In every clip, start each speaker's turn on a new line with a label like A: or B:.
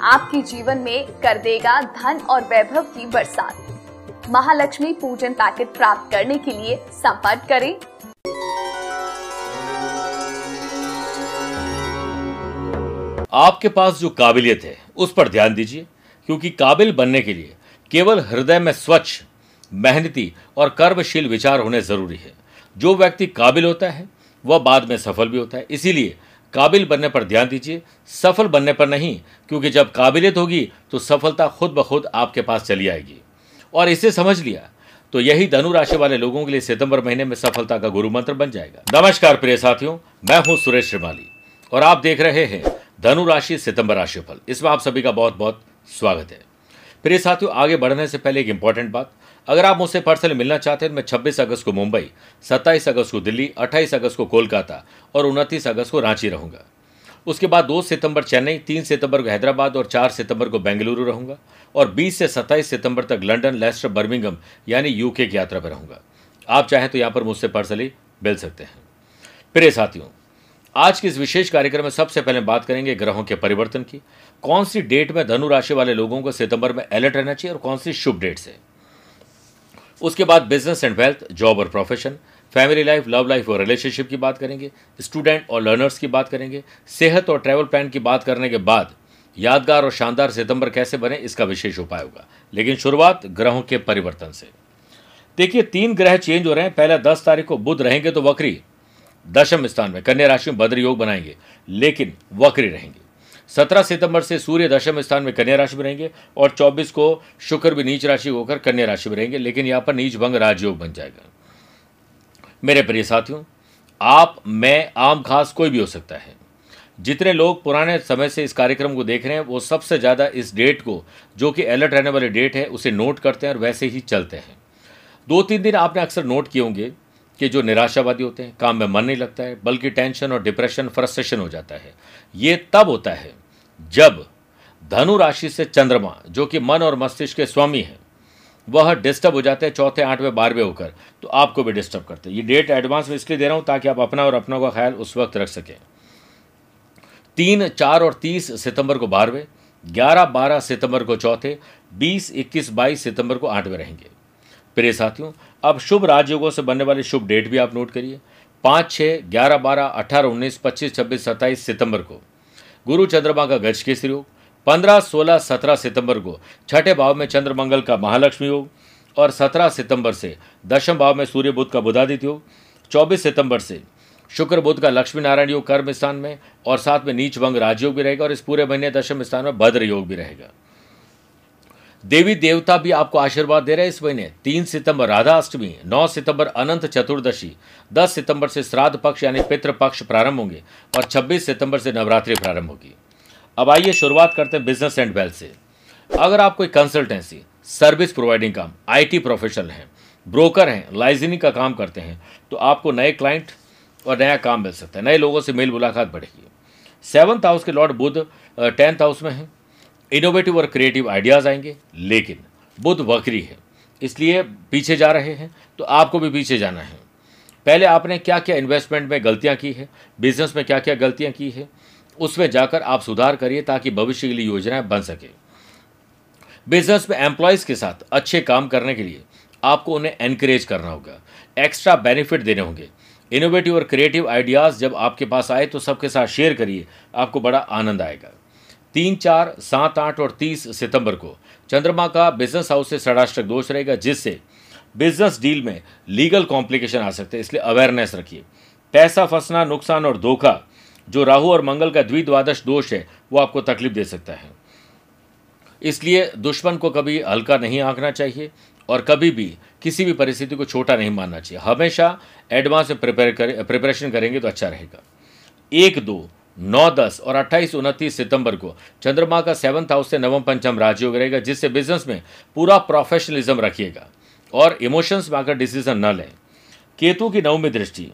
A: आपके जीवन में कर देगा धन और वैभव की बरसात। महालक्ष्मी पूजन पैकेट प्राप्त करने के लिए संपर्क करें।
B: आपके पास जो काबिलियत है, उस पर ध्यान दीजिए, क्योंकि काबिल बनने के लिए केवल हृदय में स्वच्छ, मेहनती और कर्मशील विचार होने ज़रूरी है। जो व्यक्ति काबिल होता है, वह बाद में सफल भी होता है। इसीलिए काबिल बनने पर ध्यान दीजिए, सफल बनने पर नहीं, क्योंकि जब काबिलियत होगी तो सफलता खुद ब खुद आपके पास चली आएगी। और इसे समझ लिया तो यही धनु राशि वाले लोगों के लिए सितंबर महीने में सफलता का गुरु मंत्र बन जाएगा। नमस्कार, प्रिय साथियों, मैं हूँ सुरेश श्रीमाली, और आप देख रहे हैं धनु राशि सितंबर राशिफल। इसमें आप सभी का बहुत बहुत स्वागत है। प्रिय साथियों, आगे बढ़ने से पहले एक इंपॉर्टेंट बात अगर आप मुझसे पर्सनली मिलना चाहते हैं तो मैं 26 अगस्त को मुंबई 27 अगस्त को दिल्ली 28 अगस्त को कोलकाता और उनतीस अगस्त को रांची रहूँगा। उसके बाद दो सितंबर चेन्नई, तीन सितंबर को हैदराबाद और चार सितंबर को बेंगलुरु रहूँगा और 20 से 27 सितंबर तक लंदन, लेस्टर, बर्मिंगम यानी यूके की यात्रा पर रहूँगा। आप चाहें तो यहाँ पर मुझसे पर्सनली मिल सकते हैं। प्रिय साथियों, आज के इस विशेष कार्यक्रम में सबसे पहले बात करेंगे ग्रहों के परिवर्तन की। कौन सी डेट में धनु राशि वाले लोगों को सितंबर में अलर्ट रहना चाहिए और कौन सी शुभ डेट्स है उसके बाद बिज़नेस एंड वेल्थ जॉब और profession family life love life और रिलेशनशिप की बात करेंगे स्टूडेंट और लर्नर्स की बात करेंगे, सेहत और ट्रैवल प्लान की बात करने के बाद यादगार और शानदार सितंबर कैसे बने, इसका विशेष उपाय होगा। लेकिन शुरुआत ग्रहों के परिवर्तन से। देखिए, तीन ग्रह चेंज हो रहे हैं। पहले दस तारीख को बुध रहेंगे तो वक्री दशम स्थान में, कन्या राशि में भद्र योग बनाएँगे, लेकिन वक्री रहेंगे। सत्रह सितंबर से सूर्य दशम स्थान में कन्या राशि में रहेंगे और चौबीस को शुक्र भी नीच राशि होकर कन्या राशि में रहेंगे, लेकिन यहाँ पर नीच भंग राजयोग बन जाएगा। मेरे प्रिय साथियों, आप, मैं, आम खास कोई भी हो सकता है। जितने लोग पुराने समय से इस कार्यक्रम को देख रहे हैं, वो सबसे ज़्यादा इस डेट को, जो कि अलर्ट रहने वाली डेट है, उसे नोट करते हैं और वैसे ही चलते हैं। दो तीन दिन आपने अक्सर नोट किए होंगे कि जो निराशावादी होते हैं, काम में मन नहीं लगता है, बल्कि टेंशन और डिप्रेशन फ्रस्ट्रेशन हो जाता है। ये तब होता है जब धनु राशि से चंद्रमा, जो कि मन और मस्तिष्क के स्वामी हैं, वह डिस्टर्ब हो जाते हैं चौथे, आठवें, बारहवें होकर। तो आपको भी डिस्टर्ब करते हैं। ये डेट एडवांस में इसलिए दे रहा हूँ ताकि आप अपना और अपनों का ख्याल उस वक्त रख सकें। तीन, चार और तीस सितंबर को बारहवें, ग्यारह, बारह सितंबर को चौथे, बीस, इक्कीस, बाईस सितंबर को आठवें रहेंगे। प्रिय साथियों अब शुभ राजयोगों से बनने वाले शुभ डेट भी आप नोट करिए। पाँच छः ग्यारह, बारह, अठारह, उन्नीस, पच्चीस, छब्बीस, सत्ताईस सितंबर को। गुरु चंद्रमा का गज केसरी योग। पंद्रह, सोलह, सत्रह सितंबर को छठे भाव में चंद्रमंगल का महालक्ष्मी योग और सत्रह सितंबर से दशम भाव में सूर्य बुद्ध का बुधादित्य योग। चौबीस सितंबर से शुक्र बुद्ध का लक्ष्मी नारायण योग कर्म स्थान में और साथ में नीच भंग राजयोग भी रहेगा और इस पूरे महीने दशम स्थान में भद्र योग भी रहेगा। देवी देवता भी आपको आशीर्वाद दे रहे हैं इस महीने। तीन सितंबर राधा अष्टमी नौ सितंबर अनंत चतुर्दशी, दस सितंबर से श्राद्ध पक्ष यानी पितृ पक्ष प्रारंभ होंगे और छब्बीस सितंबर से नवरात्रि प्रारंभ होगी। अब आइए शुरुआत करते हैं बिज़नेस एंड वेल्थ से। अगर आप कोई कंसल्टेंसी सर्विस प्रोवाइडिंग काम आईटी प्रोफेशनल हैं ब्रोकर हैं लाइजनिंग का काम करते हैं तो आपको नए क्लाइंट और नया काम मिल सकता है। नए लोगों से मेल मुलाकात बढ़ेगी। सेवन्थ हाउस के लॉर्ड बुद्ध टेंथ हाउस में है। इनोवेटिव और क्रिएटिव आइडियाज़ आएँगे, लेकिन बुद्ध वक्री है। इसलिए पीछे जा रहे हैं तो आपको भी पीछे जाना है। पहले आपने क्या क्या इन्वेस्टमेंट में गलतियाँ की है बिज़नेस में क्या क्या गलतियाँ की है, उसमें जाकर आप सुधार करिए ताकि भविष्य के लिए योजनाएँ बन सके। बिज़नेस में एम्प्लॉयज़ के साथ अच्छे काम करने के लिए आपको उन्हें एनकरेज करना होगा एक्स्ट्रा बेनिफिट देने होंगे। इनोवेटिव और क्रिएटिव आइडियाज़ जब आपके पास आए तो सबके साथ शेयर करिए, आपको बड़ा आनंद आएगा। तीन चार सात आठ और तीस सितंबर को चंद्रमा का बिज़नेस हाउस से षडाष्टक दोष रहेगा, जिससे बिज़नेस डील में लीगल कॉम्प्लिकेशन आ सकते हैं, इसलिए अवेयरनेस रखिए। पैसा फंसना, नुकसान और धोखा, जो राहु और मंगल का द्विद्वादश दोष है, वो आपको तकलीफ़ दे सकता है। इसलिए दुश्मन को कभी हल्का नहीं आंकना चाहिए और कभी भी किसी भी परिस्थिति को छोटा नहीं मानना चाहिए। हमेशा एडवांस प्रिपेयर करें प्रिपरेशन करेंगे तो अच्छा रहेगा। एक दो नौ दस और अट्ठाईस उनतीस सितंबर को। चंद्रमा का सेवंथ हाउस से नवम पंचम राजयोग रहेगा, जिससे बिज़नेस में पूरा प्रोफेशनलिज्म रखिएगा और इमोशंस में आकर डिसीज़न न लें। केतु की नवमी दृष्टि।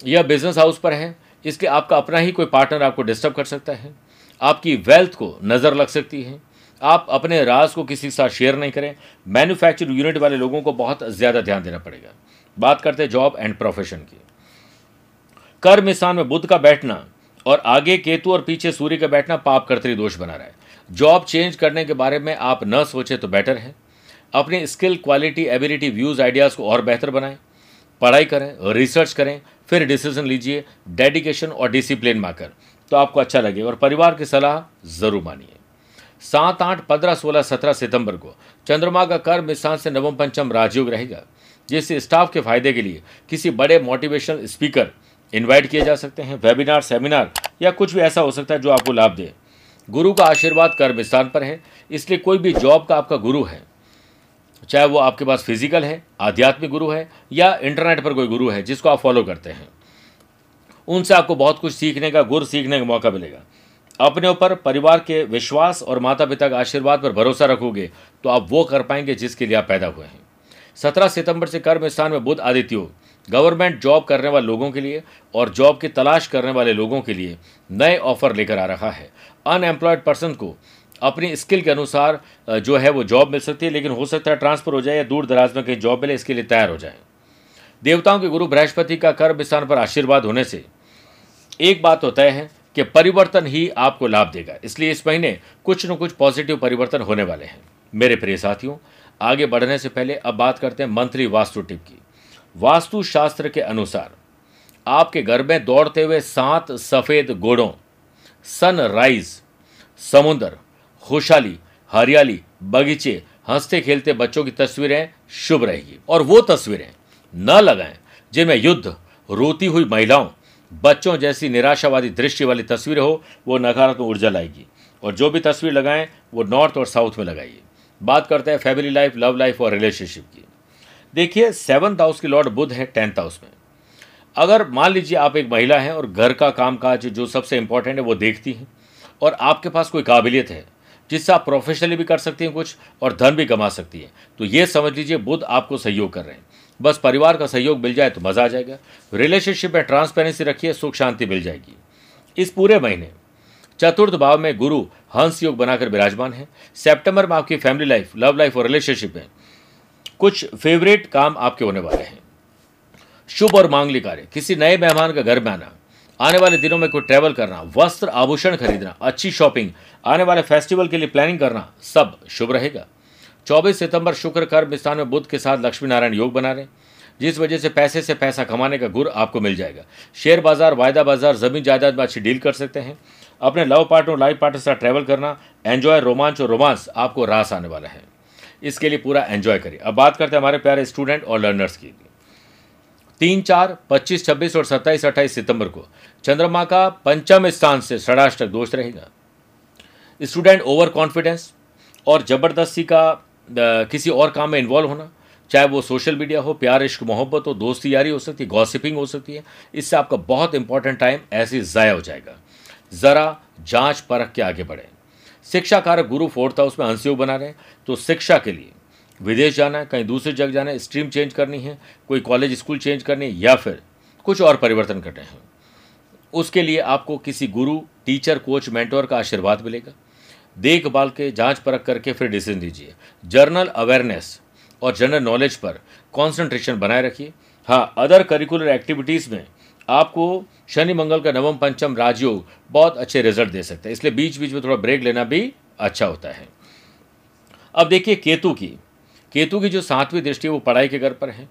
B: यह बिज़नेस हाउस पर है। इसलिए आपका अपना ही कोई पार्टनर आपको डिस्टर्ब कर सकता है। आपकी वेल्थ को नज़र लग सकती है। आप अपने राज को किसी के साथ शेयर नहीं करें। मैन्युफैक्चर यूनिट वाले लोगों को बहुत ज़्यादा ध्यान देना पड़ेगा। बात करते हैं जॉब एंड प्रोफेशन की। कर्म स्थान में बुद्ध का बैठना। और आगे केतु और पीछे सूर्य का बैठना पाप कर्तरी दोष बना रहा है। जॉब चेंज करने के बारे में आप न सोचें तो बेटर है। अपनी skill quality ability views ideas को और बेहतर बनाएँ। पढ़ाई करें रिसर्च करें, फिर डिसीज़न लीजिए। डेडिकेशन और डिसिप्लिन माकर। तो आपको अच्छा लगे और परिवार की सलाह ज़रूर मानिए। सात आठ पंद्रह सोलह सत्रह सितंबर को चंद्रमा का कर्म स्थान से नवम पंचम राजयोग रहेगा। जिससे स्टाफ के फ़ायदे के लिए किसी बड़े मोटिवेशनल स्पीकर इनवाइट किए जा सकते हैं वेबिनार सेमिनार या कुछ भी ऐसा हो सकता है जो आपको लाभ दे। गुरु का आशीर्वाद कर्म स्थान पर है, इसलिए कोई भी जॉब का आपका गुरु है, चाहे वो आपके पास फ़िज़िकल है, आध्यात्मिक गुरु है, या इंटरनेट पर कोई गुरु है, जिसको आप फॉलो करते हैं। उनसे आपको बहुत कुछ सीखने का, गुर सीखने का मौका मिलेगा। अपने ऊपर परिवार के विश्वास और माता पिता के आशीर्वाद पर भरोसा रखोगे तो आप वो कर पाएँगे जिसके लिए आप पैदा हुए हैं। सत्रह सितंबर से कर्म स्थान में बुद्ध आदित्य योग गवर्नमेंट जॉब करने वाले लोगों के लिए और जॉब की तलाश करने वाले लोगों के लिए नए ऑफ़र लेकर आ रहा है। अनएम्प्लॉयड पर्सन को अपनी स्किल के अनुसार जो है वो जॉब मिल सकती है, लेकिन हो सकता है ट्रांसफ़र हो जाए या दूर दराज में कहीं जॉब मिले, इसके लिए तैयार हो जाए। देवताओं के गुरु बृहस्पति का कर्म स्थान पर आशीर्वाद होने से एक बात तो तय है कि परिवर्तन ही आपको लाभ देगा। इसलिए इस महीने कुछ न कुछ पॉजिटिव परिवर्तन होने वाले हैं। मेरे प्रिय साथियों, आगे बढ़ने से पहले अब बात करते हैं मंत्री वास्तु टिप की। वास्तु शास्त्र के अनुसार, आपके घर में दौड़ते हुए सात सफ़ेद घोड़ों, सनराइज, समुद्र, खुशहाली, हरियाली, बगीचे, हँसते खेलते बच्चों की तस्वीरें शुभ रहेगी। और वो तस्वीरें न लगाएँ जिनमें युद्ध, रोती हुई महिलाओं, बच्चों जैसी निराशावादी दृश्य वाली तस्वीर हो, वो नकारात्मक ऊर्जा लाएगी। और जो भी तस्वीर लगाएँ, वो नॉर्थ और साउथ में लगाइए। बात करते हैं फैमिली लाइफ, लव लाइफ और रिलेशनशिप की। देखिए सेवन्थ हाउस की लॉर्ड बुद्ध है टेंथ हाउस में। अगर मान लीजिए आप एक महिला हैं और घर का काम काज जो सबसे इंपॉर्टेंट है, वो देखती हैं और आपके पास कोई काबिलियत है, जिससे आप प्रोफेशनली भी कर सकती हैं कुछ और धन भी कमा सकती हैं तो ये समझ लीजिए बुद्ध आपको सहयोग कर रहे हैं। बस परिवार का सहयोग मिल जाए तो मज़ा आ जाएगा। रिलेशनशिप में ट्रांसपेरेंसी रखिए, सुख, शांति मिल जाएगी। इस पूरे महीने, चतुर्थ भाव में गुरु हंस योग बनाकर विराजमान है। सेप्टेम्बर में आपकी फैमिली लाइफ लव लाइफ और रिलेशनशिप में कुछ फेवरेट काम आपके होने वाले हैं। शुभ और मांगली कार्य। किसी नए मेहमान का घर में आना, आने वाले दिनों में कोई ट्रैवल करना, वस्त्र आभूषण खरीदना, अच्छी शॉपिंग आने वाले फेस्टिवल के लिए प्लानिंग करना, सब शुभ रहेगा। 24 सितंबर शुक्र कर्म स्थान में बुद्ध के साथ लक्ष्मी नारायण योग बना रहे। जिस वजह से पैसे से पैसा कमाने का गुर आपको मिल जाएगा। शेयर बाज़ार, वायदा बाज़ार, ज़मीन जायदाद में अच्छी डील कर सकते हैं। अपने लव पार्टनर लाइफ पार्टनर साथ ट्रैवल करना एंजॉय रोमांच और रोमांस आपको रास आने वाला है। इसके लिए पूरा एंजॉय करिए। अब बात करते हैं हमारे प्यारे स्टूडेंट और लर्नर्स की। तीन, चार, पच्चीस, छब्बीस और सत्ताईस, अट्ठाईस सितंबर को चंद्रमा का पंचम स्थान से षडाष्टक दोष रहेगा। स्टूडेंट ओवर कॉन्फिडेंस और ज़बरदस्ती का किसी और काम में इन्वॉल्व होना, चाहे वो सोशल मीडिया हो, प्यार, इश्क, मोहब्बत हो, दोस्ती, यारी हो सकती है गॉसिपिंग हो सकती है, इससे आपका बहुत इंपॉर्टेंट टाइम ऐसे ज़ाया हो जाएगा। ज़रा जाँच परख के आगे बढ़े। शिक्षा कारक गुरु फोर्थ हाउस में अंशयोग बना रहे तो शिक्षा के लिए विदेश जाना है, कहीं दूसरी जगह जाना है स्ट्रीम चेंज करनी है, कोई कॉलेज स्कूल चेंज करनी है, या फिर कुछ और परिवर्तन करने हैं। उसके लिए आपको किसी गुरु टीचर कोच मेंटोर का आशीर्वाद मिलेगा। देखभाल के, जाँच परख करके फिर डिसीज़न दीजिए। जर्नल अवेयरनेस और जनरल नॉलेज पर कॉन्सेंट्रेशन बनाए रखिए। हाँ अदर करिकुलर एक्टिविटीज़ में आपको शनि मंगल का नवम पंचम राजयोग बहुत अच्छे रिज़ल्ट दे सकते हैं। इसलिए बीच बीच में थोड़ा ब्रेक लेना भी अच्छा होता है। अब देखिए केतु की। केतु की जो सातवीं दृष्टि है, वो पढ़ाई के घर पर है।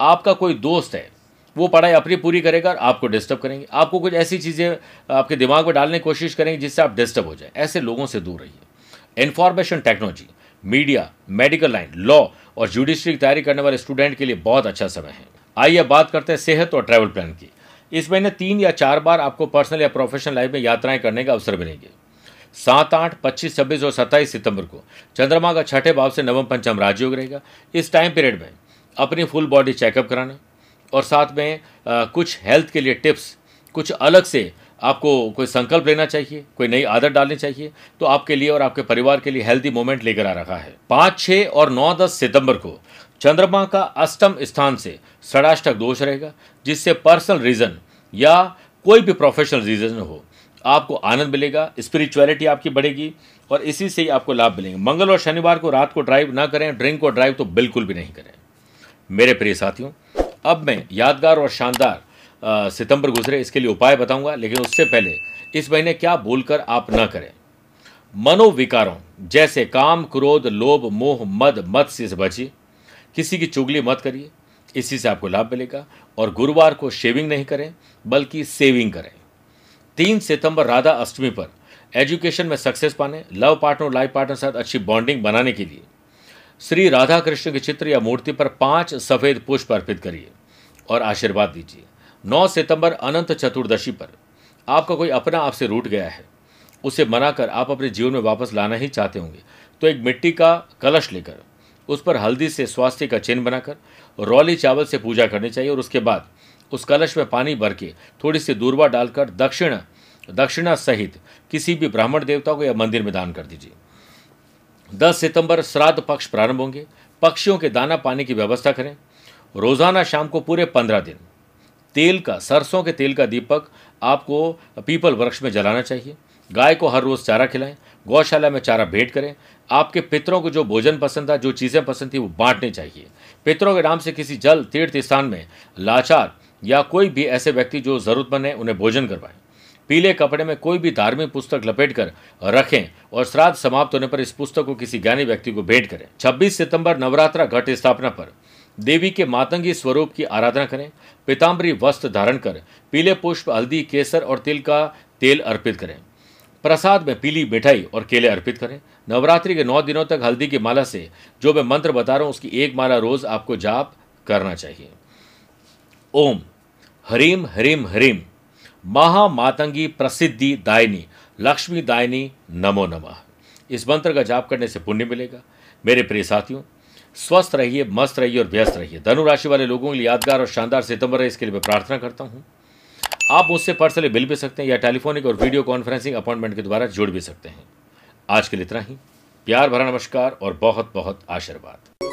B: आपका कोई दोस्त है, वो पढ़ाई अपनी पूरी करेगा और आपको डिस्टर्ब करेंगे। आपको कुछ ऐसी चीज़ें आपके दिमाग में डालने की कोशिश करेंगे जिससे आप डिस्टर्ब हो जाए। ऐसे लोगों से दूर रहिए। Information technology media medical line law और जुडिशरी की तैयारी करने वाले स्टूडेंट के लिए बहुत अच्छा समय है। आइए बात करते हैं सेहत और ट्रैवल प्लान की। इस महीने तीन या चार बार आपको पर्सनल या प्रोफेशनल लाइफ में यात्राएँ करने का अवसर मिलेंगे। सात आठ पच्चीस छब्बीस और सत्ताईस सितंबर को चंद्रमा का छठे भाव से नवम पंचम राजयोग रहेगा। इस टाइम पीरियड में अपनी फुल बॉडी चेकअप कराना और साथ में आ, कुछ हेल्थ के लिए टिप्स कुछ अलग से आपको कोई संकल्प लेना चाहिए कोई नई आदत डालनी चाहिए तो आपके लिए और आपके परिवार के लिए हेल्दी मोमेंट लेकर आ रहा है। पाँच छः और नौ दस सितंबर को चंद्रमा का अष्टम स्थान से षडाष्टक दोष रहेगा जिससे पर्सनल रीजन या कोई भी प्रोफेशनल रीजन हो, आपको आनंद मिलेगा स्पिरिचुअलिटी आपकी बढ़ेगी और इसी से ही आपको लाभ मिलेंगे। मंगल और शनिवार को रात को ड्राइव ना करें ड्रिंक और ड्राइव तो बिल्कुल भी नहीं करें। मेरे प्रिय साथियों, अब मैं यादगार और शानदार सितंबर गुजरे, इसके लिए उपाय बताऊँगा, लेकिन उससे पहले इस महीने क्या बोलकर आप ना करें। मनोविकारों, जैसे काम, क्रोध, लोभ, मोह, मद मत से बचिए। किसी की चुगली मत करिए। इसी से आपको लाभ मिलेगा। और गुरुवार को शेविंग नहीं करें, बल्कि सेविंग करें। तीन सितंबर राधा अष्टमी पर एजुकेशन में सक्सेस पाने लव पार्टनर लाइफ पार्टनर साथ अच्छी बॉन्डिंग बनाने के लिए श्री राधा कृष्ण के चित्र या मूर्ति पर पाँच सफ़ेद पुष्प अर्पित करिए और आशीर्वाद दीजिए। 9 सितंबर अनंत चतुर्दशी पर आपका कोई अपना आपसे रूट गया है, उसे मनाकर आप अपने जीवन में वापस लाना ही चाहते होंगे। तो एक मिट्टी का कलश लेकर उस पर हल्दी से स्वास्थ्य का चिन्ह बनाकर रौली चावल से पूजा करनी चाहिए और उसके बाद उस कलश में पानी भर के थोड़ी सी दूरबा डालकर दक्षिण, दक्षिणा सहित किसी भी ब्राह्मण देवता को या मंदिर में दान कर दीजिए। 10 सितंबर श्राद्ध पक्ष प्रारंभ होंगे। पक्षियों के दाना पानी की व्यवस्था करें। रोज़ाना शाम को पूरे पंद्रह दिन। तेल का, सरसों के तेल का दीपक आपको पीपल वृक्ष में जलाना चाहिए। गाय को हर रोज चारा खिलाएँ, गौशाला में चारा भेंट करें। आपके पितरों को जो भोजन पसंद था, जो चीज़ें पसंद थी, वो बांटनी चाहिए। पितरों के नाम से किसी जल तीर्थ स्थान में लाचार या कोई भी ऐसे व्यक्ति जो ज़रूरतमंद है, उन्हें भोजन करवाएँ। पीले कपड़े में कोई भी धार्मिक पुस्तक लपेट कर रखें और श्राद्ध समाप्त होने पर इस पुस्तक को किसी ज्ञानी व्यक्ति को भेंट करें। 26 सितंबर नवरात्रा घट स्थापना पर देवी के मातंगी स्वरूप की आराधना करें, पिताम्बरी वस्त्र धारण कर पीले पुष्प, हल्दी, केसर और तिल का तेल अर्पित करें। प्रसाद में पीली मिठाई और केले अर्पित करें। नवरात्रि के नौ दिनों तक हल्दी की माला से जो मैं मंत्र बता रहा हूँ, उसकी एक माला रोज आपको जाप करना चाहिए। ओम, हरीम हरीम हरीम। महामातंगी प्रसिद्धि दायनी, लक्ष्मी दायनी, नमो नमः। इस मंत्र का जाप करने से पुण्य मिलेगा। मेरे प्रिय साथियों, स्वस्थ रहिए, मस्त रहिए और व्यस्त रहिए। धनु राशि वाले लोगों के लिए यादगार और शानदार सितंबर है, इसके लिए मैं प्रार्थना करता हूँ। आप मुझसे पर्सनली मिल भी सकते हैं या टेलीफोनिक और वीडियो कॉन्फ्रेंसिंग अपॉइंटमेंट के द्वारा जुड़ भी सकते हैं। आज के लिए इतना ही। प्यार भरा नमस्कार और बहुत बहुत आशीर्वाद।